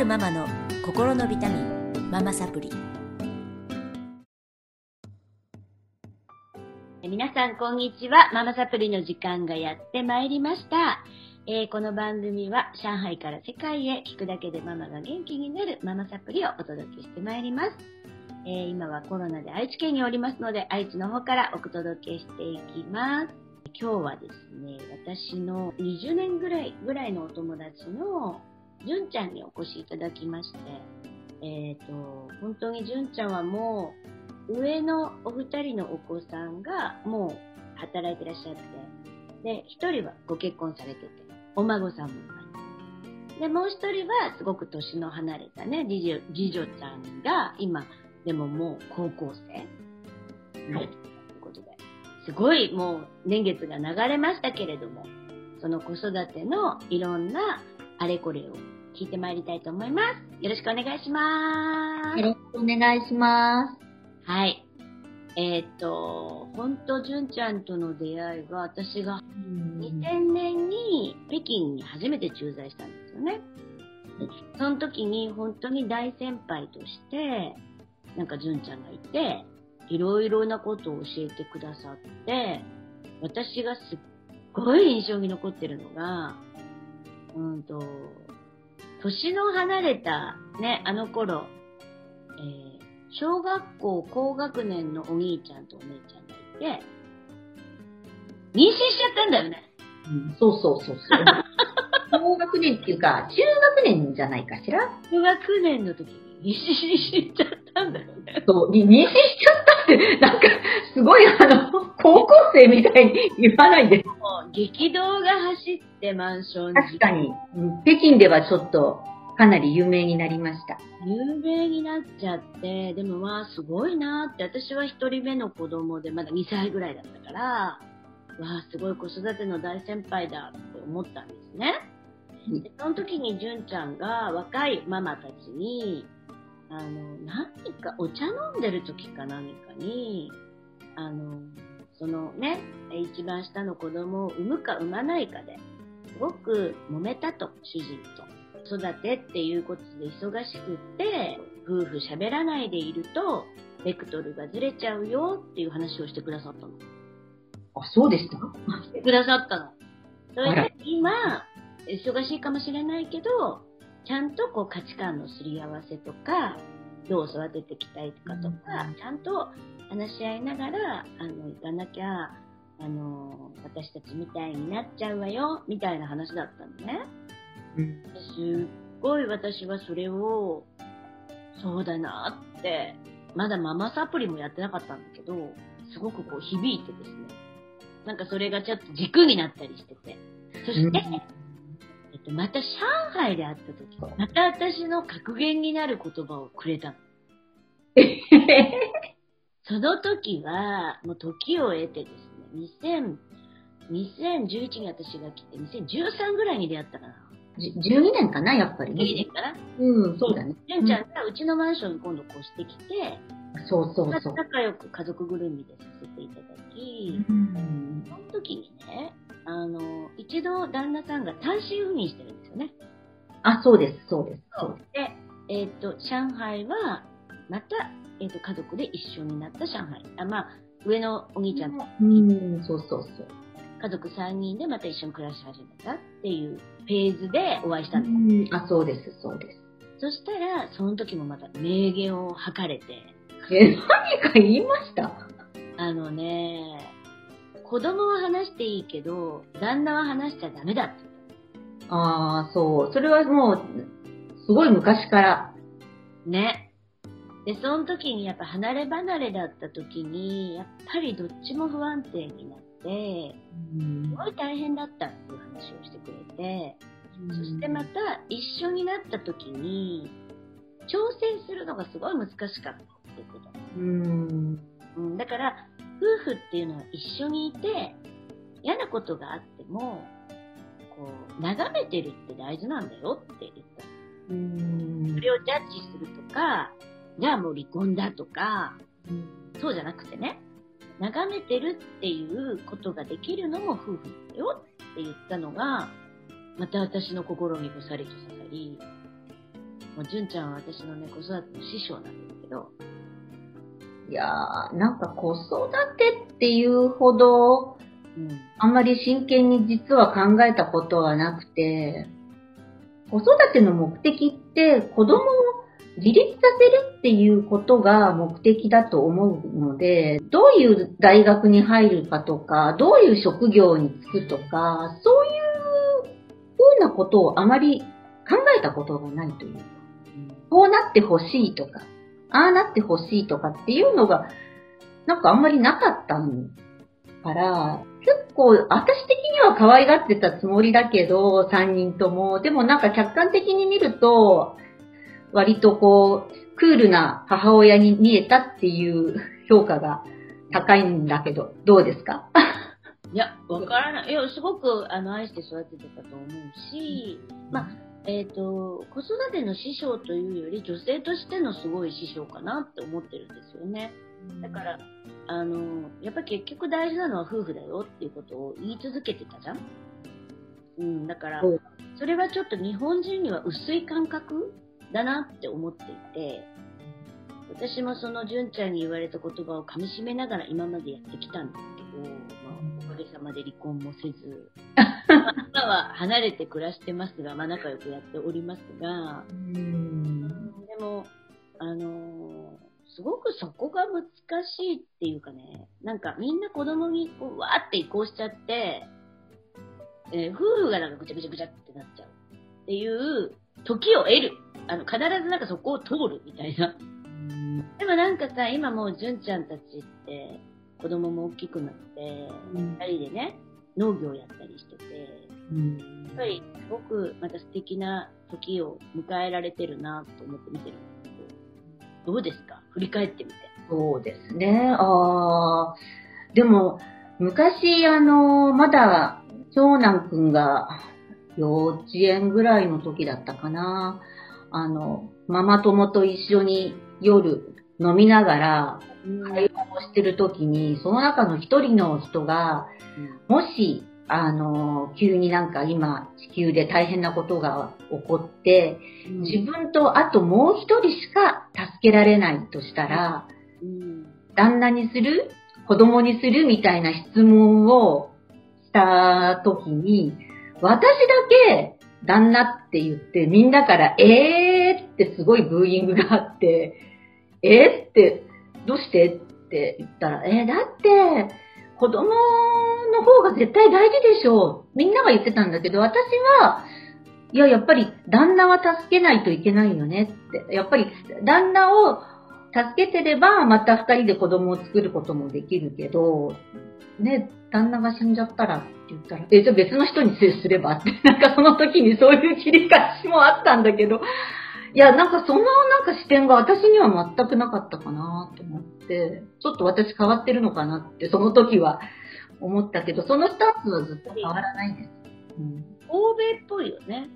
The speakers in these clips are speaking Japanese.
るママの心のビタミンママサプリ。皆さんこんにちは。ママサプリの時間がやってまいりました、えーこの番組は上海から世界へ聞くだけでママが元気になるママサプリをお届けしてまいります、えー今はコロナで愛知県におりますので愛知の方からお届けしていきます。今日はですね私の20年ぐらいぐらいのお友達のじゅんちゃんにお越しいただきましてえっ、と本当にじゅんちゃんはもう上のお二人のお子さんがもう働いてらっしゃって、で、一人はご結婚されてて、お孫さんもいます。で、もう一人はすごく年の離れたね、次女、次女ちゃんが今、でももう高校生。はい。ということで、すごいもう年月が流れましたけれども、その子育てのいろんなあれこれを聞いてまいりたいと思います。よろしくお願いします。よろしくお願いします。はい。えーっと、ほんと、純ちゃんとの出会いは、私が2000年に北京に初めて駐在したんですよね。その時に本当に大先輩として、なんか純ちゃんがいて、いろいろなことを教えてくださって、私がすっごい印象に残ってるのが、うんと、年の離れたね、あの頃、えー小学校高学年のお兄ちゃんとお姉ちゃんがいて、妊娠しちゃったんだよね。うんそうそうそうそう。高学年っていうか、中学年じゃないかしら？中学年の時に妊娠しちゃったんだよね。そう、に妊娠しちゃったって、なんか、すごいあの、高校生みたいに言わないで。激動が走ってマンション確かに、うん。北京ではちょっと、かなり有名になりました。有名になっちゃって、でもまあすごいなって、私は一人目の子供でまだ2歳ぐらいだったから、わあすごい子育ての大先輩だって思ったんですね。うん。でその時に純ちゃんが若いママたちに、あの、何かお茶飲んでる時か何かに、あの、そのね、一番下の子供を産むか産まないかで、すごく揉めたと、主人と。子育てっていうことで忙しくって、夫婦喋らないでいると、ベクトルがずれちゃうよっていう話をしてくださったの。あ、そうでしたしてくださったの。それで今、忙しいかもしれないけど、ちゃんとこう価値観のすり合わせとか、どう育てていきたいかとか、うんちゃんと話し合いながら、あの、行かなきゃ、あの、私たちみたいになっちゃうわよ、みたいな話だったのね。うん。すっごい私はそれを、そうだなって、まだママサプリもやってなかったんだけど、すごくこう響いてですね。なんかそれがちょっと軸になったりしてて。そして、うんえっと、また上海で会った時、また私の格言になる言葉をくれたの。その時は、もう時を経てですね、2000、2011に私が来て、2013ぐらいに出会ったかな。じ12年かな、やっぱりね。2年かな。うん、そうだね。純ちゃんがうちのマンションに今度越してきて、そうそうそう。仲良く家族ぐるみでさせていただき、うんその時にね、あの、一度旦那さんが単身赴任してるんですよね。あ、そうです、そうです。そうですで、えっ、と、上海は、また、えっ、と、家族で一緒になった上海。あまあ、上のお兄ちゃんとうん、そうそうそう。家族3人でまた一緒に暮らし始めたっていうフェーズでお会いしたうの。ん、あ、そうです、そうです。そしたら、その時もまた名言を吐かれて、え、何か言いました？あのね、子供は話していいけど、旦那は話しちゃダメだってああ、そう。それはもう、すごい昔から。た。ね。で、その時にやっぱ離れ離れだった時に、やっぱりどっちも不安定になって、すごい大変だったっていう話をしてくれて、そしてまた一緒になった時に、挑戦するのがすごい難しかったって言ってた。うん。うん、だから、夫婦っていうのは一緒にいて、嫌なことがあっても、こう、眺めてるって大事なんだよって言った。うんそれをジャッジするとか、じゃあもう離婚だとか、そうじゃなくてね、眺めてるっていうことができるのも夫婦だよって言ったのが、また私の心にぐさりと刺さり、もう純ちゃんは私のね、子育ての師匠なんですけど、いやー、なんか子育てっていうほど、うん。あんまり真剣に実は考えたことはなくて、子育ての目的って子供を自立させるっていうことが目的だと思うので、どういう大学に入るかとか、どういう職業に就くとか、そういうふうなことをあまり考えたことがないというか、こうなってほしいとか、ああなってほしいとかっていうのが、なんかあんまりなかったから、結構、私的には可愛がってたつもりだけど、三人とも。でもなんか客観的に見ると、割とこう、クールな母親に見えたっていう 評価が高いんだけど、どうですか？いや、わからない。いや、すごく、あの、愛して育ててたと思うし、まあ、えっ、と、子育ての師匠というより、女性としてのすごい師匠かなって思ってるんですよね。だから、あの、やっぱ結局大事なのは夫婦だよっていうことを言い続けてたじゃん。うん、だからそれはちょっと日本人には薄い感覚だなって思っていて、私もその純ちゃんに言われた言葉を噛み締めながら今までやってきたんですけど、まあ、おかげさまで離婚もせず、まあ今は離れて暮らしてますが、まあ仲良くやっておりますが、うん。でも、あのーすごくそこが難しいっていうかね、なんかみんな子供にこうわーって移行しちゃって、えー夫婦がなんかぐちゃぐちゃぐちゃってなっちゃうっていう時を得る。あの、必ずなんかそこを通るみたいな。でもなんかさ、今もう純ちゃんたちって子供も大きくなって、うん二人でね、農業やったりしてて、やっぱりすごくまた素敵な時を迎えられてるなと思って見てるんですけど、どうですか？振り返ってみて。そうですね。ああ。でも、昔、あの、まだ、長男くんが幼稚園ぐらいの時だったかな。あの、ママ友と一緒に夜飲みながら会話をしてる時に、その中の一人の人が、もし、あの、急になんか今、地球で大変なことが起こって、うん。自分とあともう一人しか助けられないとしたら、うん。旦那にする？子供にする？みたいな質問をした時に、私だけ旦那って言ってみんなからえーってすごいブーイングがあって、えーってどうしてって言ったら、えーだって子供の方が絶対大事でしょう。みんなが言ってたんだけど、私は、いや、やっぱり旦那は助けないといけないよねって。やっぱり旦那を助けてれば、また二人で子供を作ることもできるけど、ね、旦那が死んじゃったらって言ったら、え、じゃあ別の人に接すれば？って、なんかその時にそういう切り返しもあったんだけど、いや、なんかそのなんか視点が私には全くなかったかなと思って、ちょっと私変わってるのかなって、その時は思ったけど、そのスタンスはずっと変わらないです。うん欧米っぽいよね。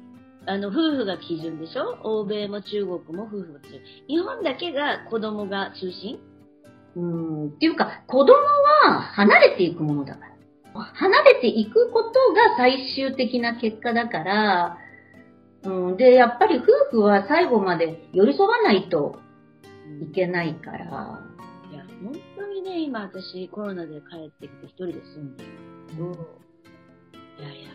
あの、夫婦が基準でしょ？欧米も中国も夫婦が基準。日本だけが子供が中心？うん、っていうか、子供は離れていくものだから。離れていくことが最終的な結果だから、うん、で、やっぱり夫婦は最後まで寄り添わないといけないから。いや、本当にね、今私コロナで帰ってきて一人で住んでるけど、いやいや、やっ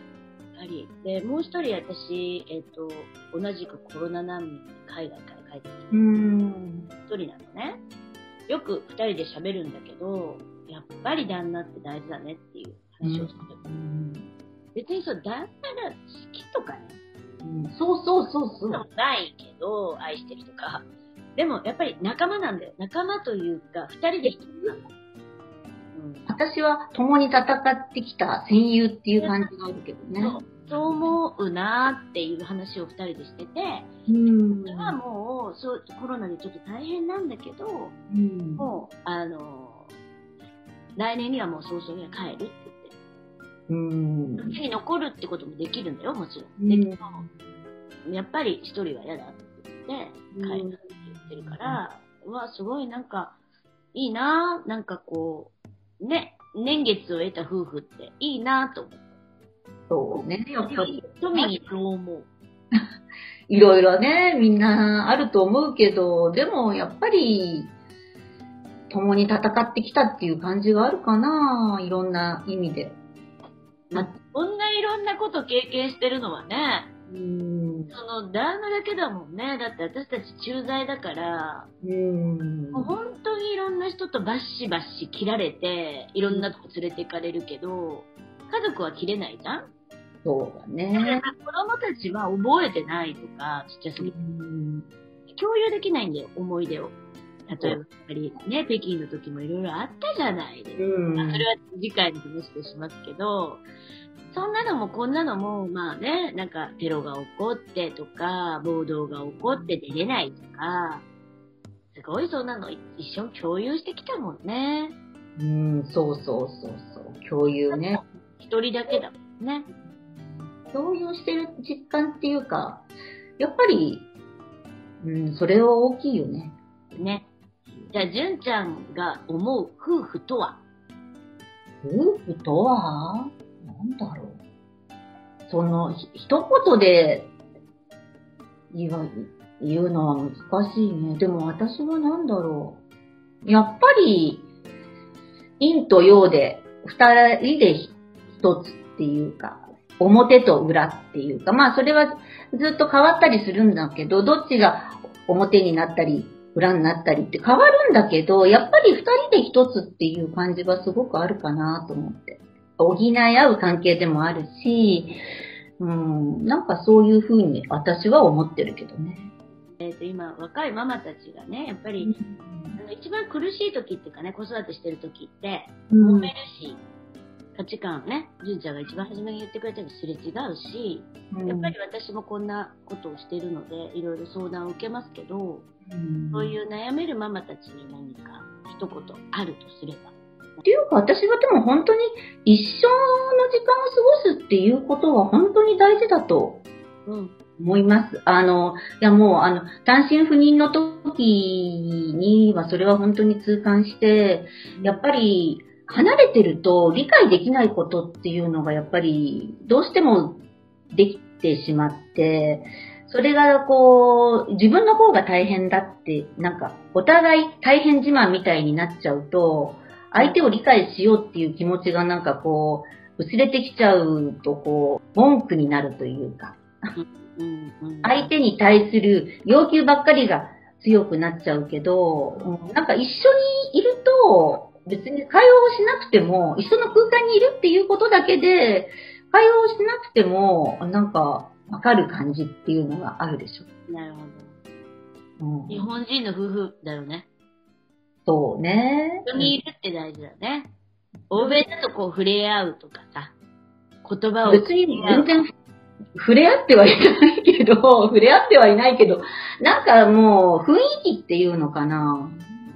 ぱり。で、もう一人私、えっ、と、同じくコロナ難民で海外から帰ってきてうん。一人なのね。よく二人で喋るんだけど、やっぱり旦那って大事だねっていう話をしてる。別にそう、旦那が好きとかね、うんそうそうそうそう。ないけど、愛してるとか。でも、やっぱり仲間なんだよ。仲間というか、二人で一つなんだ。うん。私は共に戦ってきた戦友っていう感じがあるけどね。そう思うなーっていう話を二人でしてて、うんそれはもう、そう、コロナでちょっと大変なんだけど、うんもう、あの来年にはもう早々には帰るって言って。うん。家に残るってこともできるんだよ、もちろ。うんんだけど、やっぱり一人は嫌だって言って、帰るって言ってるから、うわ、すごいなんか、いいなぁ、なんかこう、ね、年月を得た夫婦っていいなぁと思って。そうね、やっぱり。富にそう思う。いろいろね、みんなあると思うけど、でもやっぱり、共に戦ってきたっていう感じがあるかな、いろんな意味で。まあ、こんないろんなこと経験してるのはね、うん。その旦那だけだもんね。だって私たち駐在だから、うん。もう本当にいろんな人とバッシバッシ切られて、いろんなとこ連れて行かれるけど、家族は切れないじゃん？そうだね。子供たちは覚えてないとか、ちっちゃすぎて。うん共有できないんだよ、思い出を。例えば、やっぱりね、北京の時もいろいろあったじゃないですか。それは次回の話としますけど、そんなのもこんなのも、まあね、なんかテロが起こってとか、暴動が起こって出れないとか、すごいそんなの一緒に共有してきたもんね。うん、そうそうそうそう。共有ね。一人だけだもんね。共有してる実感っていうか、やっぱり、うん、それは大きいよね。ね。じゃあ、純ちゃんが思う夫婦とは？夫婦とは？なんだろう。その、ひ一言で言わ言うのは難しいね。でも私はなんだろう。やっぱり、陰と陽で二人で一つっていうか、表と裏っていうか、まあそれはずっと変わったりするんだけど、どっちが表になったり、裏になったりって変わるんだけど、やっぱり二人で一つっていう感じがすごくあるかなと思って。補い合う関係でもあるし、うん、なんかそういうふうに私は思ってるけどね。えっ、と、今、若いママたちがね、やっぱり、あの一番苦しい時っていうかね、子育てしてる時って、うん揉めるし、価値観ね、純ちゃんが一番初めに言ってくれたようにすれ違うし、やっぱり私もこんなことをしているので、いろいろ相談を受けますけど、うんそういう悩めるママたちに何か一言あるとすれば。っていうか、私はでも本当に一緒の時間を過ごすっていうことは本当に大事だとうん。思います。あの、いやもう、あの、単身赴任の時にはそれは本当に痛感して、やっぱり離れてると理解できないことっていうのがやっぱりどうしてもできてしまって、それがこう、自分の方が大変だって、なんか、お互い大変自慢みたいになっちゃうと、相手を理解しようっていう気持ちがなんかこう、薄れてきちゃうとこう、文句になるというか。相手に対する要求ばっかりが強くなっちゃうけど、うんなんか一緒にいると、別に会話をしなくても、一緒の空間にいるっていうことだけで、会話をしなくても、なんか、わかる感じっていうのがあるでしょ。なるほうんど。日本人の夫婦だよね。そうね。一緒にいるって大事だね。欧米だとこう触れ合うとかさ、言葉を。別に全然触れ合ってはいないけど、触れ合ってはいないけど、なんかもう雰囲気っていうのかな。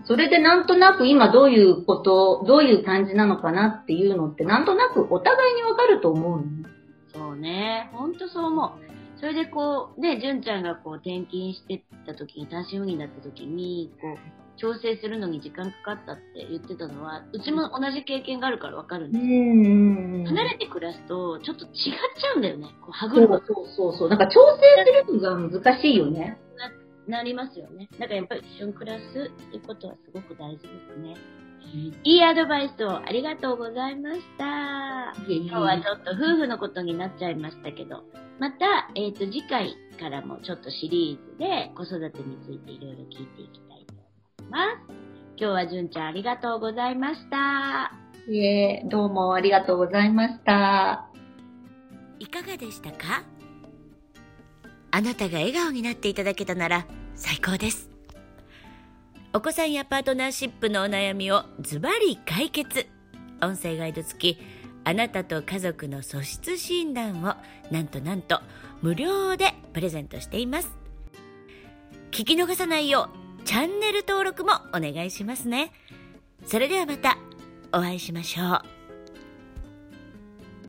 それでなんとなく今どういうこと、どういう感じなのかなっていうのってなんとなくお互いにわかると思うの。そうね。ほんとそう思う。それでこう、ね、純ちゃんがこう転勤してった時に、単身赴任だった時に、こう、調整するのに時間かかったって言ってたのは、うちも同じ経験があるからわかるんです。ん離れて暮らすと、ちょっと違っちゃうんだよね。こう、歯そう車そうそうそう。なんか調整するのが難しいよね。なりますよね。だからやっぱり一緒に暮らすっていうことはすごく大事ですね。いいアドバイスをありがとうございました。今日はちょっと夫婦のことになっちゃいましたけど、また、えっ、と、次回からもちょっとシリーズで子育てについていろいろ聞いていきたいと思います。今日は純ちゃんありがとうございました。いえ、どうもありがとうございました。いかがでしたか？あなたが笑顔になっていただけたなら最高です。お子さんやパートナーシップのお悩みをズバリ解決。音声ガイド付きあなたと家族の素質診断をなんとなんと無料でプレゼントしています。聞き逃さないようチャンネル登録もお願いしますね。それではまたお会いしましょう。